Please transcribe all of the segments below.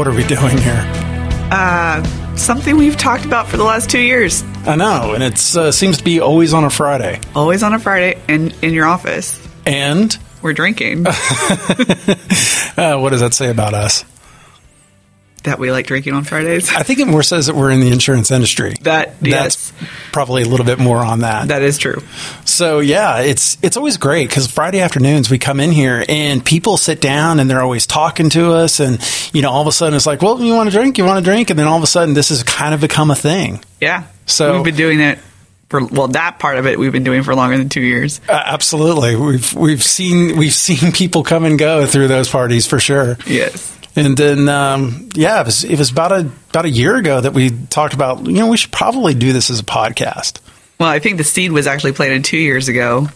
what are we doing here? Something we've talked about for the last two years. I know, and it uh, seems to be always on a Friday. Always on a Friday and in your office. And We're drinking. uh, what does that say about us? That we like drinking on Fridays. I think it more says that we're in the insurance industry. That That's yes, probably a little bit more on that. that is true. So yeah, it's it's always great because Friday afternoons we come in here and people sit down and they're always talking to us and you know all of a sudden it's like, well, you want to drink, you want to drink, and then all of a sudden this has kind of become a thing. Yeah. So- we've been doing it for well, that part of it we've been doing for longer than two years. Uh, absolutely, we've we've seen we've seen people come and go through those parties for sure. Yes. And then, um, yeah, it was, it was about a about a year ago that we talked about. You know, we should probably do this as a podcast. Well, I think the seed was actually planted two years ago.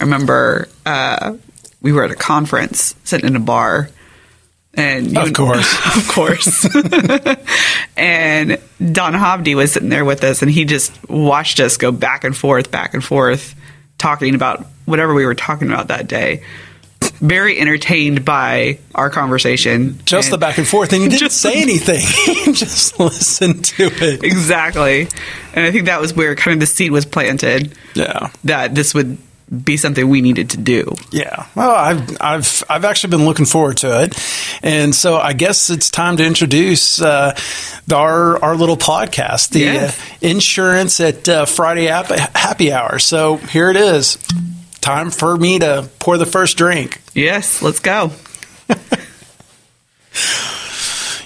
I remember uh, we were at a conference, sitting in a bar, and you Of course. of course, and Don Hobdy was sitting there with us, and he just watched us go back and forth, back and forth, talking about whatever we were talking about that day. Very entertained by our conversation. Just the back and forth, and you didn't Just- say anything. You just listened to it. exactly, and I think that was where kind of the seed was planted Yeah. that this would be something we needed to do. Yeah. Well, I've I've I've actually been looking forward to it, and so I guess it's time to introduce uh, our our little podcast, the Yes. uh, insurance at uh, Friday app, happy hour. So here it is. Time for me to pour the first drink. Yes, let's go.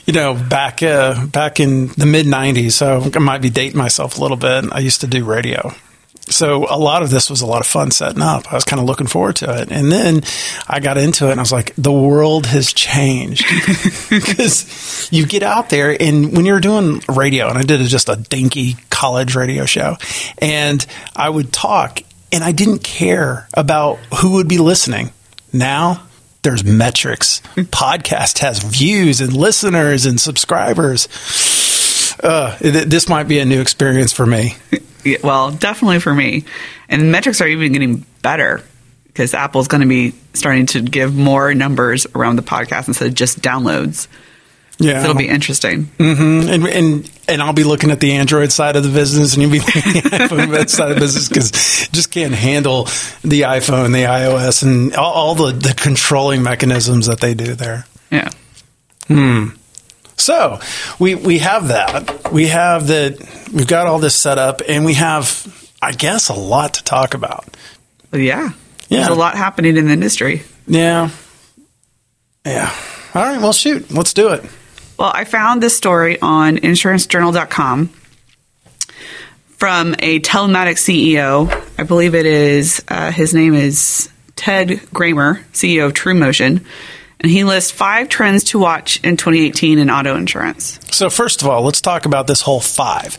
You know, back uh, back in the mid '90s, so I might be dating myself a little bit. I used to do radio. So a lot of this was a lot of fun setting up. I was kind of looking forward to it. And then I got into it and I was like, the world has changed. Because you get out there and when you're doing radio, and I did just a dinky college radio show, and I would talk and I didn't care about who would be listening. Now there's metrics. Podcast has views and listeners and subscribers. Uh, th- this might be a new experience for me. Well, definitely for me. And metrics are even getting better because Apple's going to be starting to give more numbers around the podcast instead of just downloads. Yeah, So it'll be interesting. Mm-hmm. and and and I'll be looking at the Android side of the business, and you'll be looking at the iPhone side of the business because just can't handle the iPhone, the iOS, and all, all the the controlling mechanisms that they do there. Yeah. Hmm. So we we have that. We have that. We've got all this set up, and we have, I guess, a lot to talk about. Yeah. Yeah. There's a lot happening in the industry. Yeah, yeah. All right. Well, shoot. Let's do it. Well, I found this story on insurancejournal.com from a telematics CEO. I believe it is, uh, his name is Ted Kramer, CEO of TrueMotion. And he lists five trends to watch in 2018 in auto insurance. So first of all, let's talk about this whole five.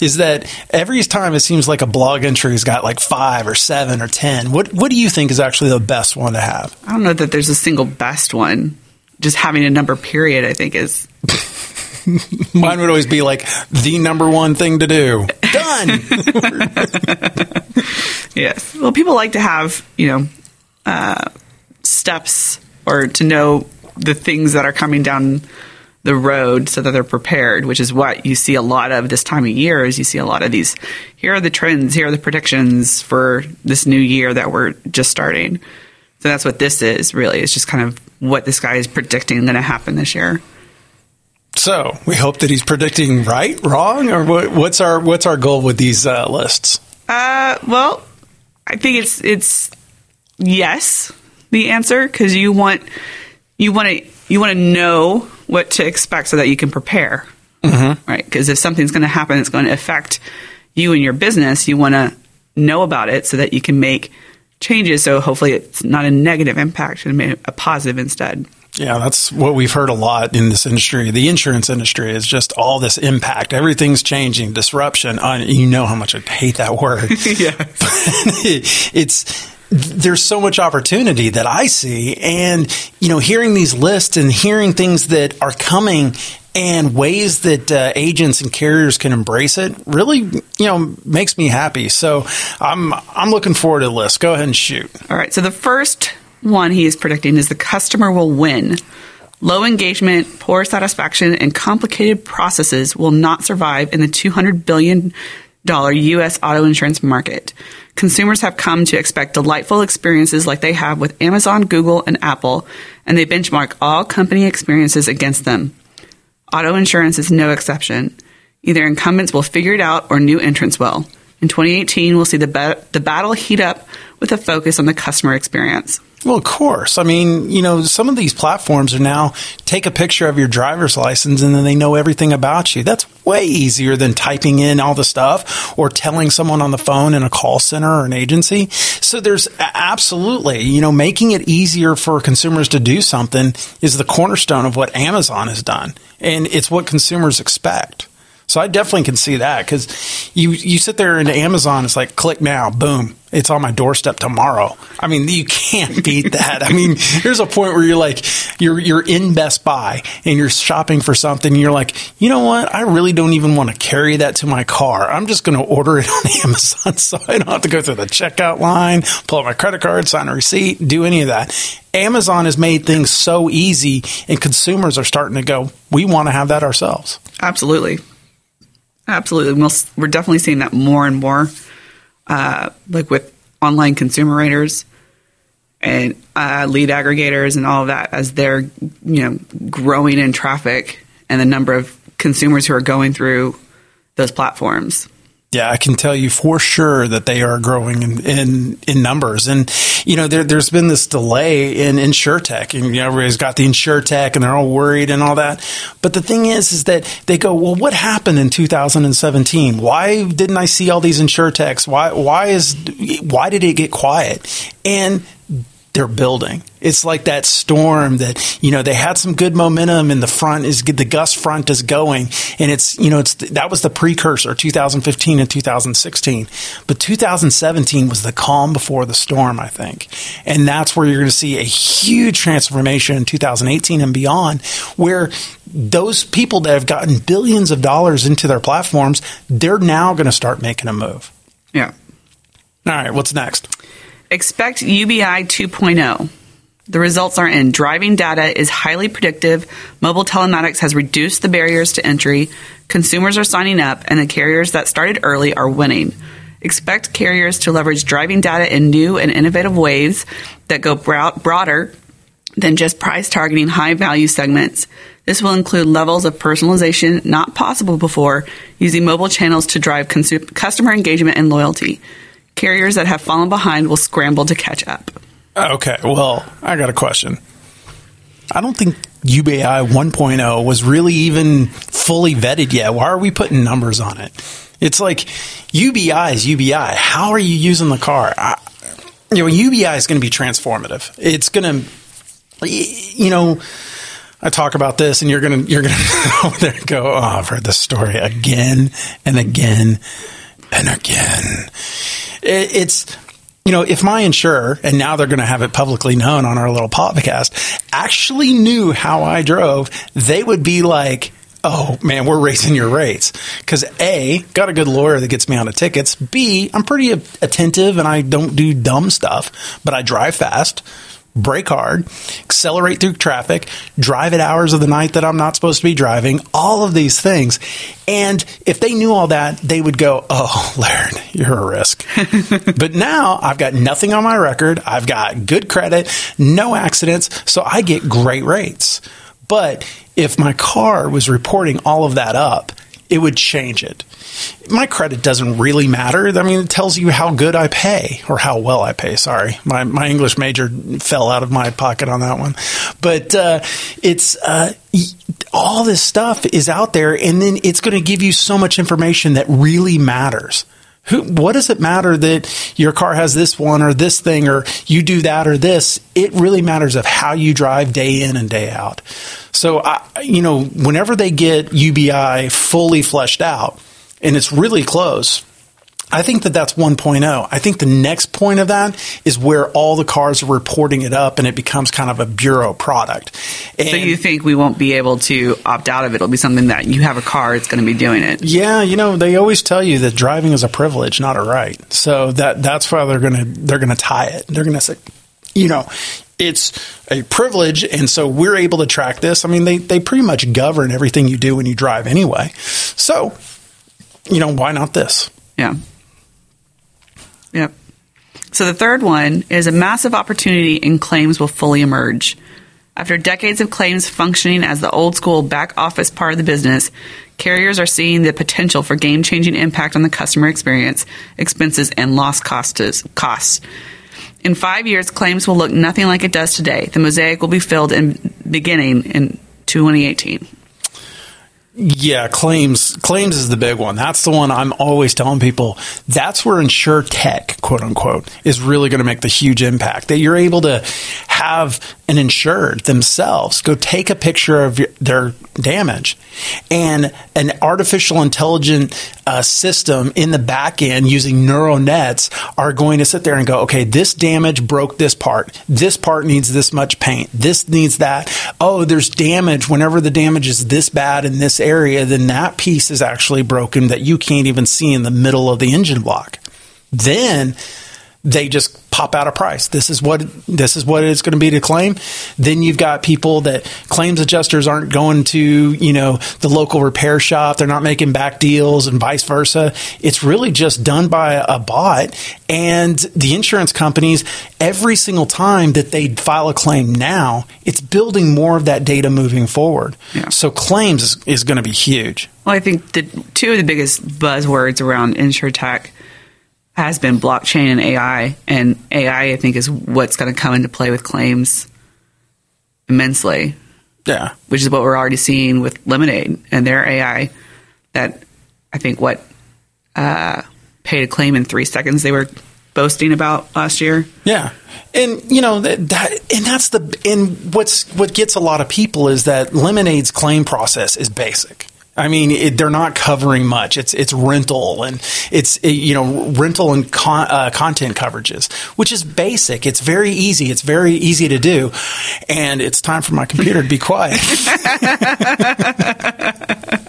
Is that every time it seems like a blog entry's got like five or seven or ten? What What do you think is actually the best one to have? I don't know that there's a single best one. Just having a number period, I think, is Mine would always be like the number one thing to do. Done. Yes. Well, people like to have, you know, uh, steps or to know the things that are coming down the road so that they're prepared, which is what you see a lot of this time of year is you see a lot of these here are the trends, here are the predictions for this new year that we're just starting. So that's what this is really. It's just kind of what this guy is predicting going to happen this year. so we hope that he's predicting right, wrong, or what, what's our what's our goal with these uh, lists? Uh, well, I think it's it's yes the answer because you want you want to you want to know what to expect so that you can prepare, mm-hmm. right? Because if something's going to happen, it's going to affect you and your business. You want to know about it so that you can make changes. So hopefully, it's not a negative impact and a positive instead. Yeah, that's what we've heard a lot in this industry. The insurance industry is just all this impact. Everything's changing, disruption. Uh, you know how much I hate that word. yeah. it's there's so much opportunity that I see, and you know, hearing these lists and hearing things that are coming and ways that uh, agents and carriers can embrace it really, you know, makes me happy. So I'm I'm looking forward to this. Go ahead and shoot. All right. So the first one he is predicting is the customer will win Low engagement, poor satisfaction, and complicated processes will not survive in the $200 billion U.S. auto insurance market. Consumers have come to expect delightful experiences like they have with Amazon, Google, and Apple, and they benchmark all company experiences against them. Auto insurance is no exception. Either incumbents will figure it out or new entrants will. In 2018, we'll see the, ba- the battle heat up with a focus on the customer experience. Well, of course. I mean, you know, some of these platforms are now take a picture of your driver's license and then they know everything about you. That's way easier than typing in all the stuff or telling someone on the phone in a call center or an agency. So there's absolutely, you know, making it easier for consumers to do something is the cornerstone of what Amazon has done. And it's what consumers expect. So I definitely can see that because you you sit there into Amazon, it's like click now, boom, it's on my doorstep tomorrow. I mean, you can't beat that. I mean, there's a point where you're like, you're you're in Best Buy and you're shopping for something. And you're like, you know what? I really don't even want to carry that to my car. I'm just going to order it on Amazon, so I don't have to go through the checkout line, pull out my credit card, sign a receipt, do any of that. Amazon has made things so easy, and consumers are starting to go, we want to have that ourselves. Absolutely. Absolutely. we we are definitely seeing that more and more, uh, like with online consumer raters and uh, lead aggregators and all of that as they're, you know, growing in traffic and the number of consumers who are going through those platforms. Yeah, I can tell you for sure that they are growing in, in, in numbers. And, you know, there, has been this delay in InsureTech and, you know, everybody's got the insure tech, and they're all worried and all that. But the thing is, is that they go, well, what happened in 2017? Why didn't I see all these InsureTechs? Why, why is, why did it get quiet? And they're building. It's like that storm that you know they had some good momentum and the front is the gust front is going and it's you know it's that was the precursor 2015 and 2016 but 2017 was the calm before the storm I think and that's where you're going to see a huge transformation in 2018 and beyond where those people that have gotten billions of dollars into their platforms they're now going to start making a move. Yeah. All right, what's next? Expect UBI 2.0. The results are in. Driving data is highly predictive. Mobile telematics has reduced the barriers to entry. Consumers are signing up, and the carriers that started early are winning. Expect carriers to leverage driving data in new and innovative ways that go broader than just price targeting high value segments. This will include levels of personalization not possible before using mobile channels to drive customer engagement and loyalty. Carriers that have fallen behind will scramble to catch up. Okay, well, I got a question. I don't think UBI 1.0 was really even fully vetted yet. Why are we putting numbers on it? It's like UBI is UBI. How are you using the car? I, you know, UBI is going to be transformative. It's going to, you know, I talk about this, and you're gonna you're gonna there go. Oh, I've heard this story again and again and again it's you know, if my insurer, and now they're going to have it publicly known on our little podcast, actually knew how I drove, they would be like, oh man, we're raising your rates. Because A, got a good lawyer that gets me out of tickets. B, I'm pretty attentive and I don't do dumb stuff, but I drive fast brake hard, accelerate through traffic, drive at hours of the night that I'm not supposed to be driving, all of these things. And if they knew all that, they would go, Oh, Laird, you're a risk. but now I've got nothing on my record. I've got good credit, no accidents, so I get great rates. But if my car was reporting all of that up, it would change it. My credit doesn't really matter. I mean, it tells you how good I pay or how well I pay. Sorry, my my English major fell out of my pocket on that one, but uh, it's uh, all this stuff is out there, and then it's going to give you so much information that really matters. Who, what does it matter that your car has this one or this thing or you do that or this? It really matters of how you drive day in and day out. So, I, you know, whenever they get UBI fully fleshed out and it's really close, I think that that's 1.0. I think the next point of that is where all the cars are reporting it up and it becomes kind of a bureau product. And so you think we won't be able to opt out of it? It'll be something that you have a car, it's going to be doing it. Yeah, you know, they always tell you that driving is a privilege, not a right. So that that's why they're going to they're going to tie it. They're going to say, you know, it's a privilege, and so we're able to track this. I mean, they they pretty much govern everything you do when you drive anyway. So, you know, why not this? Yeah. Yep. So the third one is a massive opportunity in claims will fully emerge. After decades of claims functioning as the old school back office part of the business, carriers are seeing the potential for game changing impact on the customer experience, expenses, and loss costs. In five years, claims will look nothing like it does today. The mosaic will be filled in beginning in 2018. Yeah, claims claims is the big one. That's the one I'm always telling people. That's where insure tech, quote unquote, is really going to make the huge impact. That you're able to have an insured themselves go take a picture of their damage, and an artificial intelligent uh, system in the back end using neural nets are going to sit there and go, okay, this damage broke this part. This part needs this much paint. This needs that. Oh, there's damage. Whenever the damage is this bad in this area, then that piece is actually broken that you can't even see in the middle of the engine block. Then they just pop out a price. This is what this is what it's going to be to claim. Then you've got people that claims adjusters aren't going to you know the local repair shop. They're not making back deals and vice versa. It's really just done by a bot. And the insurance companies, every single time that they file a claim now, it's building more of that data moving forward. Yeah. So claims is, is going to be huge. Well, I think the two of the biggest buzzwords around insure tech has been blockchain and AI, and AI I think is what's going to come into play with claims immensely. Yeah, which is what we're already seeing with Lemonade and their AI. That I think what uh, paid a claim in three seconds they were boasting about last year. Yeah, and you know that, that and that's the and what's what gets a lot of people is that Lemonade's claim process is basic. I mean, it, they're not covering much. It's it's rental and it's you know rental and con, uh, content coverages, which is basic. It's very easy. It's very easy to do, and it's time for my computer to be quiet.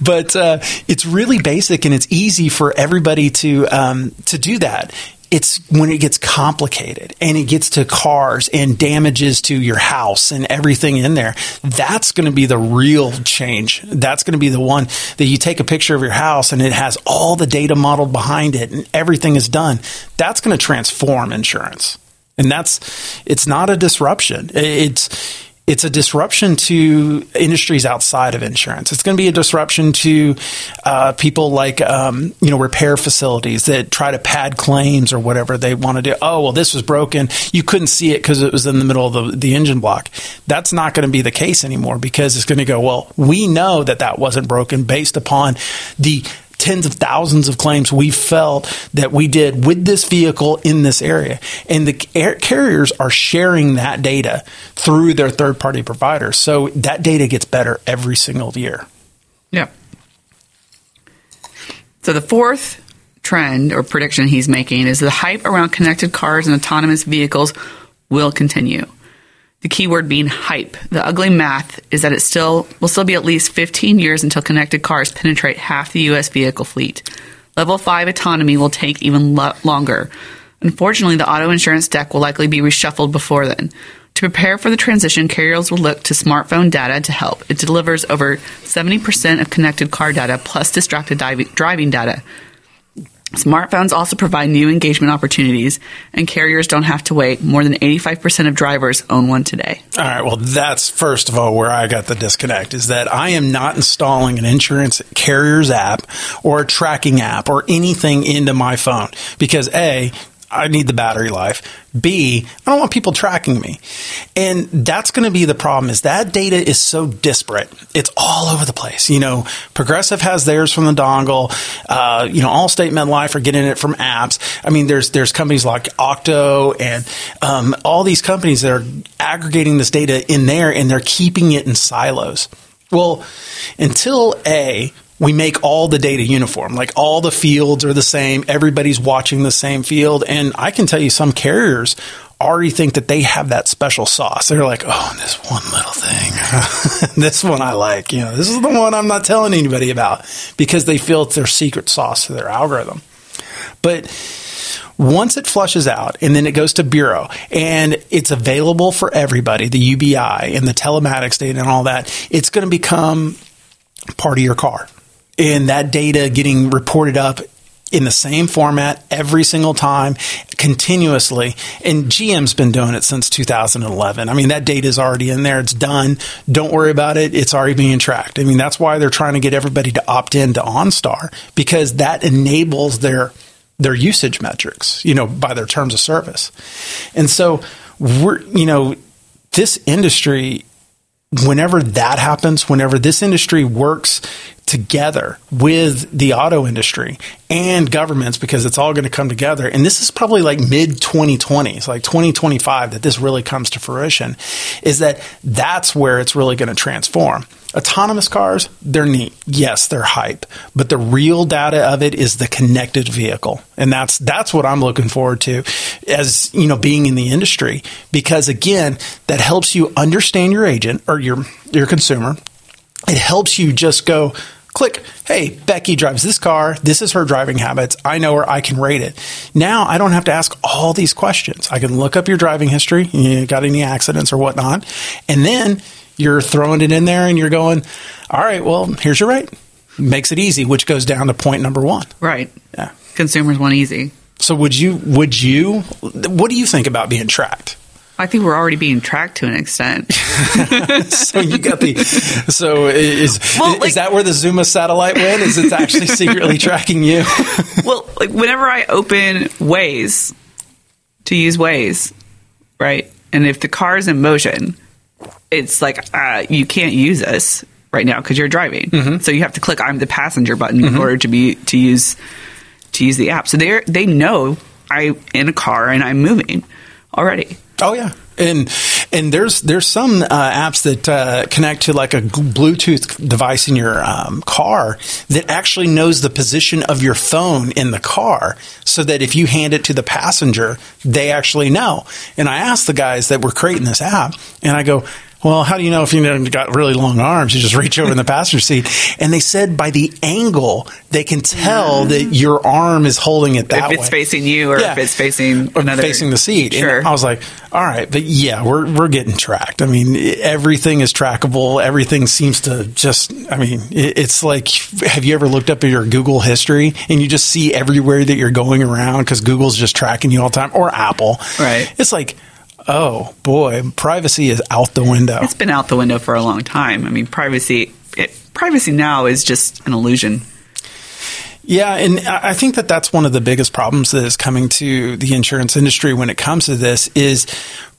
but uh, it's really basic and it's easy for everybody to um, to do that it's when it gets complicated and it gets to cars and damages to your house and everything in there. That's going to be the real change. That's going to be the one that you take a picture of your house and it has all the data modeled behind it and everything is done. That's going to transform insurance. And that's, it's not a disruption. It's, it's a disruption to industries outside of insurance. It's going to be a disruption to uh, people like um, you know repair facilities that try to pad claims or whatever they want to do. Oh well, this was broken. You couldn't see it because it was in the middle of the, the engine block. That's not going to be the case anymore because it's going to go. Well, we know that that wasn't broken based upon the tens of thousands of claims we felt that we did with this vehicle in this area. And the carriers are sharing that data through their third party providers. So that data gets better every single year. Yeah. So the fourth trend or prediction he's making is the hype around connected cars and autonomous vehicles will continue. The keyword being hype. The ugly math is that it still will still be at least 15 years until connected cars penetrate half the U.S. vehicle fleet. Level 5 autonomy will take even lo- longer. Unfortunately, the auto insurance deck will likely be reshuffled before then. To prepare for the transition, carriers will look to smartphone data to help. It delivers over 70% of connected car data plus distracted driving data. Smartphones also provide new engagement opportunities, and carriers don't have to wait. More than 85% of drivers own one today. All right. Well, that's first of all where I got the disconnect is that I am not installing an insurance carrier's app or a tracking app or anything into my phone because A, I need the battery life. B, I don't want people tracking me. And that's going to be the problem is that data is so disparate. It's all over the place. You know, Progressive has theirs from the dongle. Uh, you know, Allstate MetLife are getting it from apps. I mean, there's, there's companies like Octo and, um, all these companies that are aggregating this data in there and they're keeping it in silos. Well, until A, we make all the data uniform. Like all the fields are the same. Everybody's watching the same field. And I can tell you some carriers already think that they have that special sauce. They're like, oh, this one little thing, this one I like. You know, this is the one I'm not telling anybody about because they feel it's their secret sauce to their algorithm. But Once it flushes out and then it goes to Bureau and it's available for everybody, the UBI and the telematics data and all that, it's going to become part of your car. And that data getting reported up in the same format every single time, continuously. And GM's been doing it since 2011. I mean, that data is already in there. It's done. Don't worry about it. It's already being tracked. I mean, that's why they're trying to get everybody to opt in to OnStar because that enables their their usage metrics, you know, by their terms of service. And so we're, you know, this industry whenever that happens, whenever this industry works together with the auto industry and governments because it's all going to come together. And this is probably like mid 2020, it's like 2025 that this really comes to fruition, is that that's where it's really going to transform. Autonomous cars, they're neat. Yes, they're hype, but the real data of it is the connected vehicle. And that's that's what I'm looking forward to as, you know, being in the industry because again, that helps you understand your agent or your your consumer. It helps you just go click, hey, Becky drives this car. This is her driving habits. I know her. I can rate it. Now I don't have to ask all these questions. I can look up your driving history. You got any accidents or whatnot. And then you're throwing it in there and you're going, all right, well, here's your rate. Makes it easy, which goes down to point number one. Right. Yeah. Consumers want easy. So would you, would you, what do you think about being tracked? I think we're already being tracked to an extent. so you got the so is Well, is like- that where the Zuma satellite went? Is it actually secretly tracking you? well, like whenever I open Waze to use Waze, right? And if the car is in motion, it's like uh, you can't use this right now because you're driving. So you have to click "I'm the passenger" button in order to be to use to use the app. So they they know I'm in a car and I'm moving already. Oh yeah, and and there's there's some uh, apps that uh, connect to like a Bluetooth device in your um, car that actually knows the position of your phone in the car, so that if you hand it to the passenger, they actually know. And I asked the guys that were creating this app, and I go. Well, how do you know if you got really long arms? You just reach over in the passenger seat, and they said by the angle they can tell mm. that your arm is holding it that way. if it's way. facing you or Yeah. if it's facing Or another facing the seat. Sure. And I was like, all right, but yeah, we're we're getting tracked. I mean, everything is trackable. Everything seems to just. I mean, it's like, have you ever looked up at your Google history and you just see everywhere that you're going around because Google's just tracking you all the time, or Apple? Right. It's like, oh boy, privacy is out the window. It's been out the window for a long time. I mean, privacy it, privacy now is just an illusion. Yeah, and I think that that's one of the biggest problems that is coming to the insurance industry when it comes to this is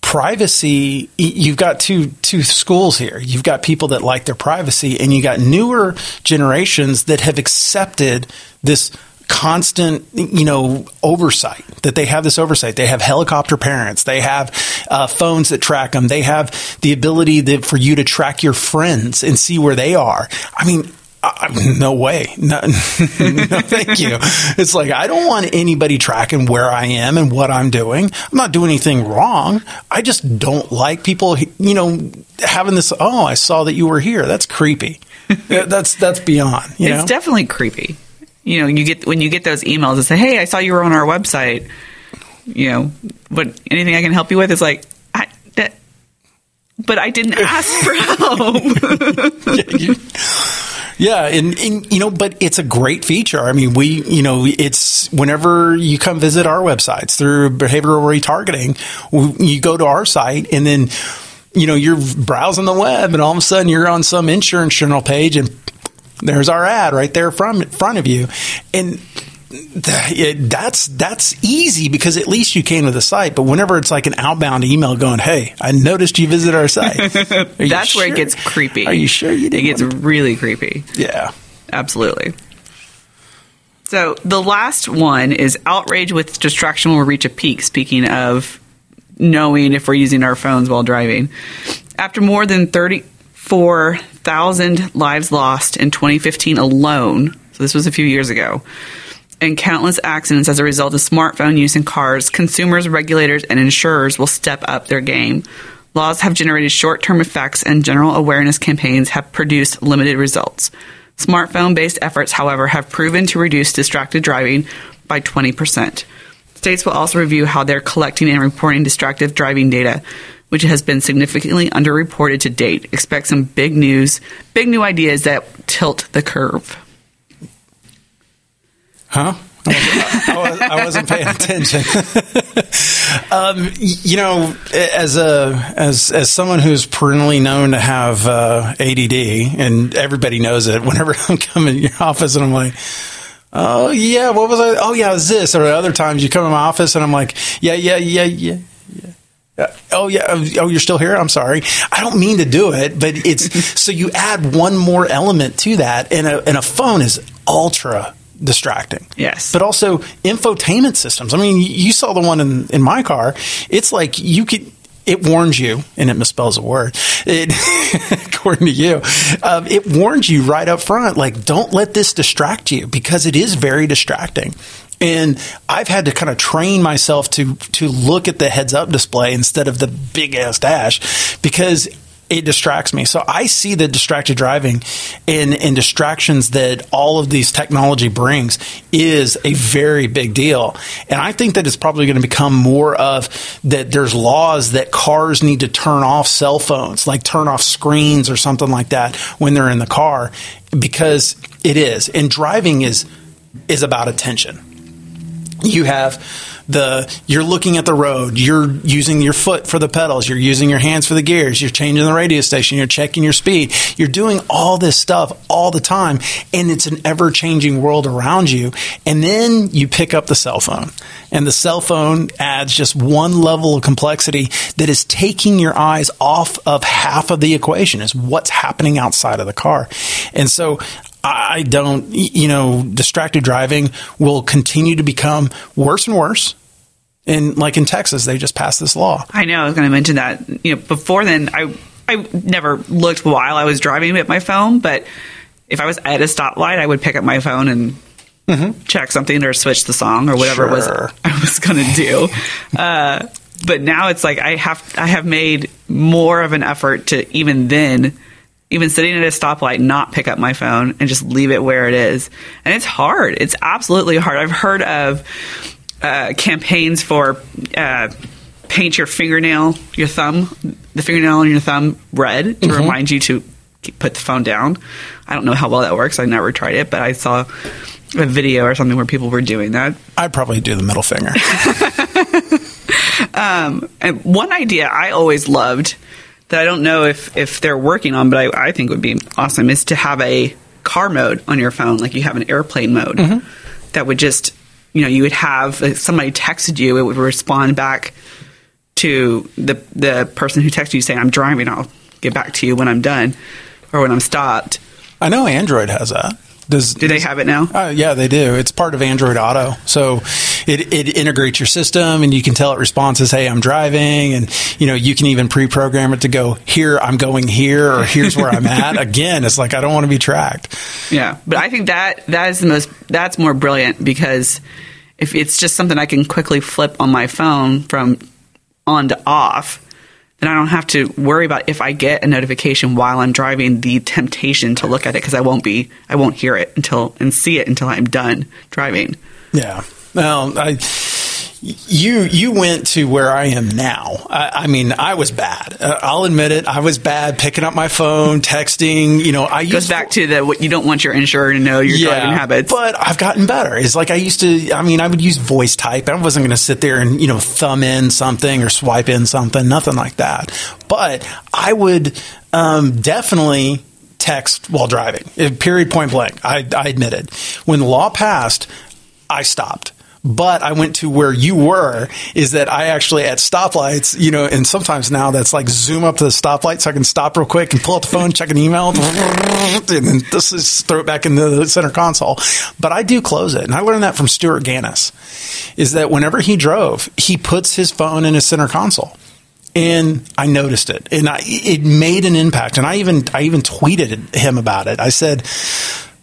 privacy. You've got two two schools here. You've got people that like their privacy, and you got newer generations that have accepted this constant you know oversight that they have this oversight they have helicopter parents they have uh, phones that track them they have the ability that, for you to track your friends and see where they are i mean I, no way. No, no, thank you. It's like, I don't want anybody tracking where I am and what I'm doing. I'm not doing anything wrong. I just don't like people, you know, having this, oh, I saw that you were here. That's creepy. That's, that's beyond, you know? It's definitely creepy. You know, you get when you get those emails that say, "Hey, I saw you were on our website." You know, but anything I can help you with? is like, I, that, but I didn't ask for help. Yeah, and, and you know, but it's a great feature. I mean, we, you know, it's whenever you come visit our websites through behavioral retargeting, w- you go to our site and then, you know, you're browsing the web and all of a sudden you're on some insurance journal page and there's our ad right there from in front of you, and. that's that's easy because at least you came to the site. But whenever it's like an outbound email going, "Hey, I noticed you visited our site," That's where it gets creepy. Are you sure you It didn't? gets really creepy. yeah. Absolutely. So the last one is outrage with distraction will reach a peak. Speaking of knowing if we're using our phones while driving, after more than thirty-four thousand lives lost in 2015 alone, so this was a few years ago, and countless accidents as a result of smartphone use in cars, consumers, regulators, and insurers will step up their game. Laws have generated short term effects, and general awareness campaigns have produced limited results. Smartphone based efforts, however, have proven to reduce distracted driving by 20%. States will also review how they're collecting and reporting distracted driving data, which has been significantly underreported to date. Expect some big news, big new ideas that tilt the curve. Huh? I, was, I wasn't paying attention. um, you know, as a as as someone who's perennially known to have uh, ADD, and everybody knows it. Whenever I'm coming to your office, and I'm like. Oh yeah, what was I? Oh yeah, it was this. Or other times you come in my office and I'm like, yeah, yeah, yeah, yeah, yeah. Oh yeah. Oh, you're still here. I'm sorry. I don't mean to do it, but it's so you add one more element to that, and a and a phone is ultra distracting. Yes. But also infotainment systems. I mean, you saw the one in, in my car. It's like you could, it warns you, and it misspells a word, it, according to you. Um, it warns you right up front, like, don't let this distract you because it is very distracting. And I've had to kind of train myself to to look at the heads up display instead of the big ass dash because it distracts me. So I see the distracted driving and, and distractions that all of these technology brings is a very big deal. And I think that it's probably going to become more of that there's laws that cars need to turn off cell phones, like turn off screens or something like that when they're in the car because it is. And driving is is about attention. You have the you're looking at the road, you're using your foot for the pedals, you're using your hands for the gears, you're changing the radio station, you're checking your speed, you're doing all this stuff all the time, and it's an ever changing world around you. And then you pick up the cell phone, and the cell phone adds just one level of complexity that is taking your eyes off of half of the equation, is what's happening outside of the car. And so I don't, you know, distracted driving will continue to become worse and worse. And like in Texas, they just passed this law. I know. I was going to mention that. You know, before then, I I never looked while I was driving at my phone, but if I was at a stoplight, I would pick up my phone and mm-hmm. check something or switch the song or whatever sure. it was I was going to do. uh, but now it's like I have I have made more of an effort to even then even sitting at a stoplight, not pick up my phone and just leave it where it is. And it's hard. It's absolutely hard. I've heard of uh, campaigns for uh, paint your fingernail, your thumb, the fingernail on your thumb red to mm-hmm. remind you to put the phone down. I don't know how well that works. I never tried it, but I saw a video or something where people were doing that. I'd probably do the middle finger. um, and one idea I always loved that I don't know if, if they're working on, but I, I think would be awesome is to have a car mode on your phone, like you have an airplane mode mm-hmm. that would just, you know, you would have if somebody texted you, it would respond back to the the person who texted you saying, "I'm driving. I'll get back to you when I'm done or when I'm stopped." I know Android has that. Does do they have it now? Uh, yeah, they do. It's part of Android Auto, so it, it integrates your system, and you can tell it responses, "Hey, I'm driving," and you know you can even pre-program it to go here. I'm going here, or here's where I'm at. Again, it's like I don't want to be tracked. Yeah, but I think that that is the most that's more brilliant because if it's just something I can quickly flip on my phone from on to off then I don't have to worry about if I get a notification while I'm driving the temptation to look at it because I won't be I won't hear it until and see it until I'm done driving. Yeah. Well, I you you went to where I am now. I, I mean, I was bad. Uh, I'll admit it. I was bad picking up my phone, texting. You know, I goes used back to the what you don't want your insurer to know your yeah, driving habits. But I've gotten better. It's like I used to. I mean, I would use voice type. I wasn't going to sit there and you know thumb in something or swipe in something. Nothing like that. But I would um, definitely text while driving. Period. Point blank. I, I admitted when the law passed, I stopped but I went to where you were is that I actually at stoplights, you know, and sometimes now that's like zoom up to the stoplight so I can stop real quick and pull out the phone, check an email, and then this is throw it back in the center console. But I do close it. And I learned that from Stuart Ganis is that whenever he drove, he puts his phone in his center console and I noticed it, and I, it made an impact. And I even I even tweeted him about it. I said,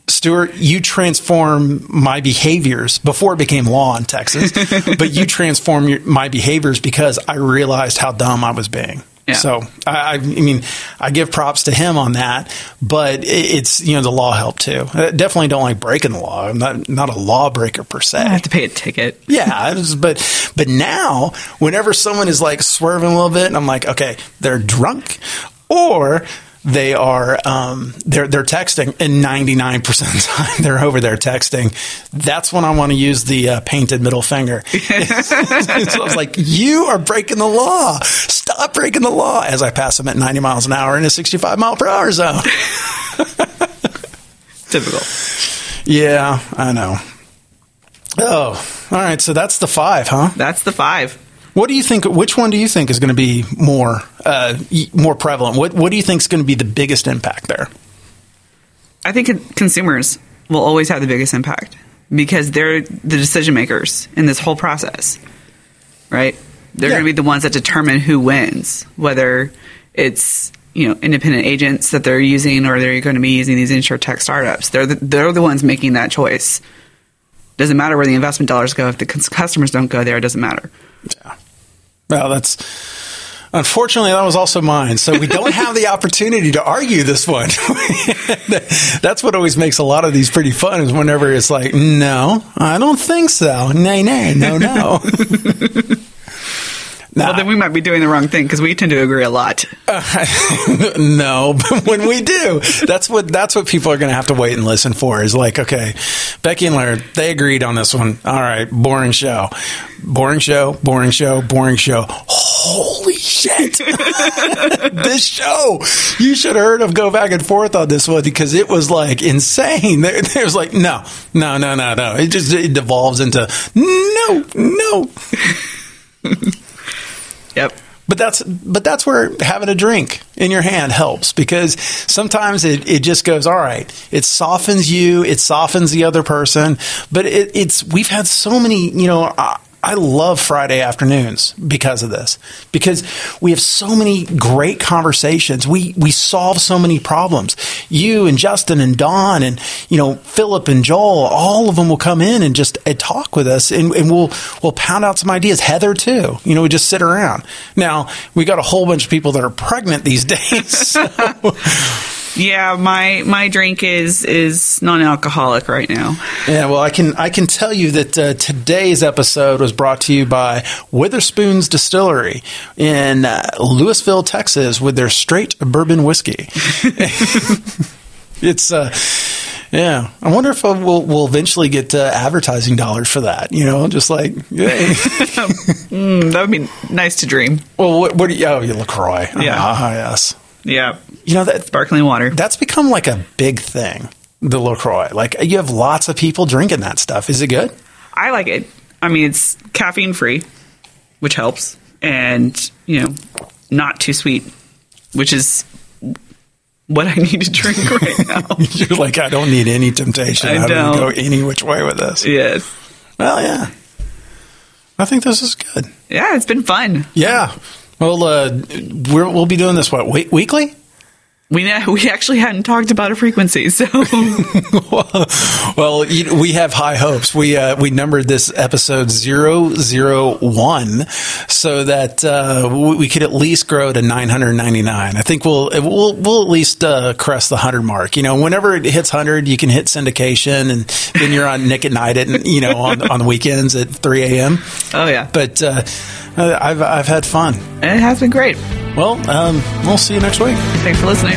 Stuart, you transform my behaviors before it became law in Texas, but you transform your, my behaviors because I realized how dumb I was being. Yeah. So I, I mean, I give props to him on that, but it's you know the law helped too. I definitely don't like breaking the law. I'm not not a lawbreaker per se. I have to pay a ticket. Yeah, was, but but now whenever someone is like swerving a little bit, and I'm like, okay, they're drunk, or they are um, they're they're texting, and 99 percent of the time they're over there texting. That's when I want to use the uh, painted middle finger. so I was like, you are breaking the law. Stop breaking the law. As I pass them at 90 miles an hour in a 65 mile per hour zone. Typical. Yeah, I know. Oh, all right. So that's the five, huh? That's the five. What do you think? Which one do you think is going to be more uh, more prevalent? What What do you think is going to be the biggest impact there? I think consumers will always have the biggest impact because they're the decision makers in this whole process, right? They're Yeah. going to be the ones that determine who wins, whether it's you know independent agents that they're using or they're going to be using these insure tech startups. They're the, they're the ones making that choice. Doesn't matter where the investment dollars go if the customers don't go there. It doesn't matter. Well, that's unfortunately that was also mine. So we don't have the opportunity to argue this one. that's what always makes a lot of these pretty fun. Is whenever it's like, no, I don't think so. Nay, nay, no, no. Nah, Well, then we might be doing the wrong thing because we tend to agree a lot. no, but when we do, that's what that's what people are going to have to wait and listen for. Is like, okay, Becky and Laird, they agreed on this one. All right, boring show, boring show, boring show, boring show. Holy shit! this show, you should have heard of go back and forth on this one because it was like insane. There, there was like, no, no, no, no, no. It just it devolves into no, no. Yep. But that's but that's where having a drink in your hand helps because sometimes it, it just goes all right. It softens you, it softens the other person. But it, it's we've had so many you know. Uh, I, love Friday afternoons because of this. Because we have so many great conversations. We we solve so many problems. You and Justin and Don and you know Philip and Joel, all of them will come in and just uh, talk with us, and, and we'll we'll pound out some ideas. Heather too. You know, we just sit around. Now we got a whole bunch of people that are pregnant these days. so- Yeah, my my drink is is non-alcoholic right now. Yeah, well, I can I can tell you that uh, today's episode was brought to you by Witherspoon's Distillery in uh, Lewisville, Texas, with their straight bourbon whiskey. it's uh, yeah. I wonder if we'll we'll eventually get uh, advertising dollars for that. You know, just like yay. Mm, that would be nice to dream. well, what, what do you? Oh, you Lacroix. Yeah. Ah, yes. Yeah, You know that sparkling water. that's become like a big thing. The Lacroix, like you have lots of people drinking that stuff. Is it good? I like it. I mean, it's caffeine free, which helps, and you know, not too sweet, which is what I need to drink right now. You're like, I don't need any temptation. I I, don't go any which way with this. yes. Well, yeah. I think this is good. Yeah, it's been fun. Yeah. Well, uh, we're, we'll be doing this what week, weekly? We know, we actually hadn't talked about a frequency, so well, you, we have high hopes. We uh, we numbered this episode 001 so that uh, we, could at least grow to 999. I think we'll we'll we'll at least uh, crest the 100 mark. You know, whenever it hits 100, you can hit syndication and then you're on Nick at Nite at you know on on the weekends at 3 a.m. oh yeah, But uh, I've I've had fun. and it has been great. Well, um, we'll see you next week. Thanks for listening.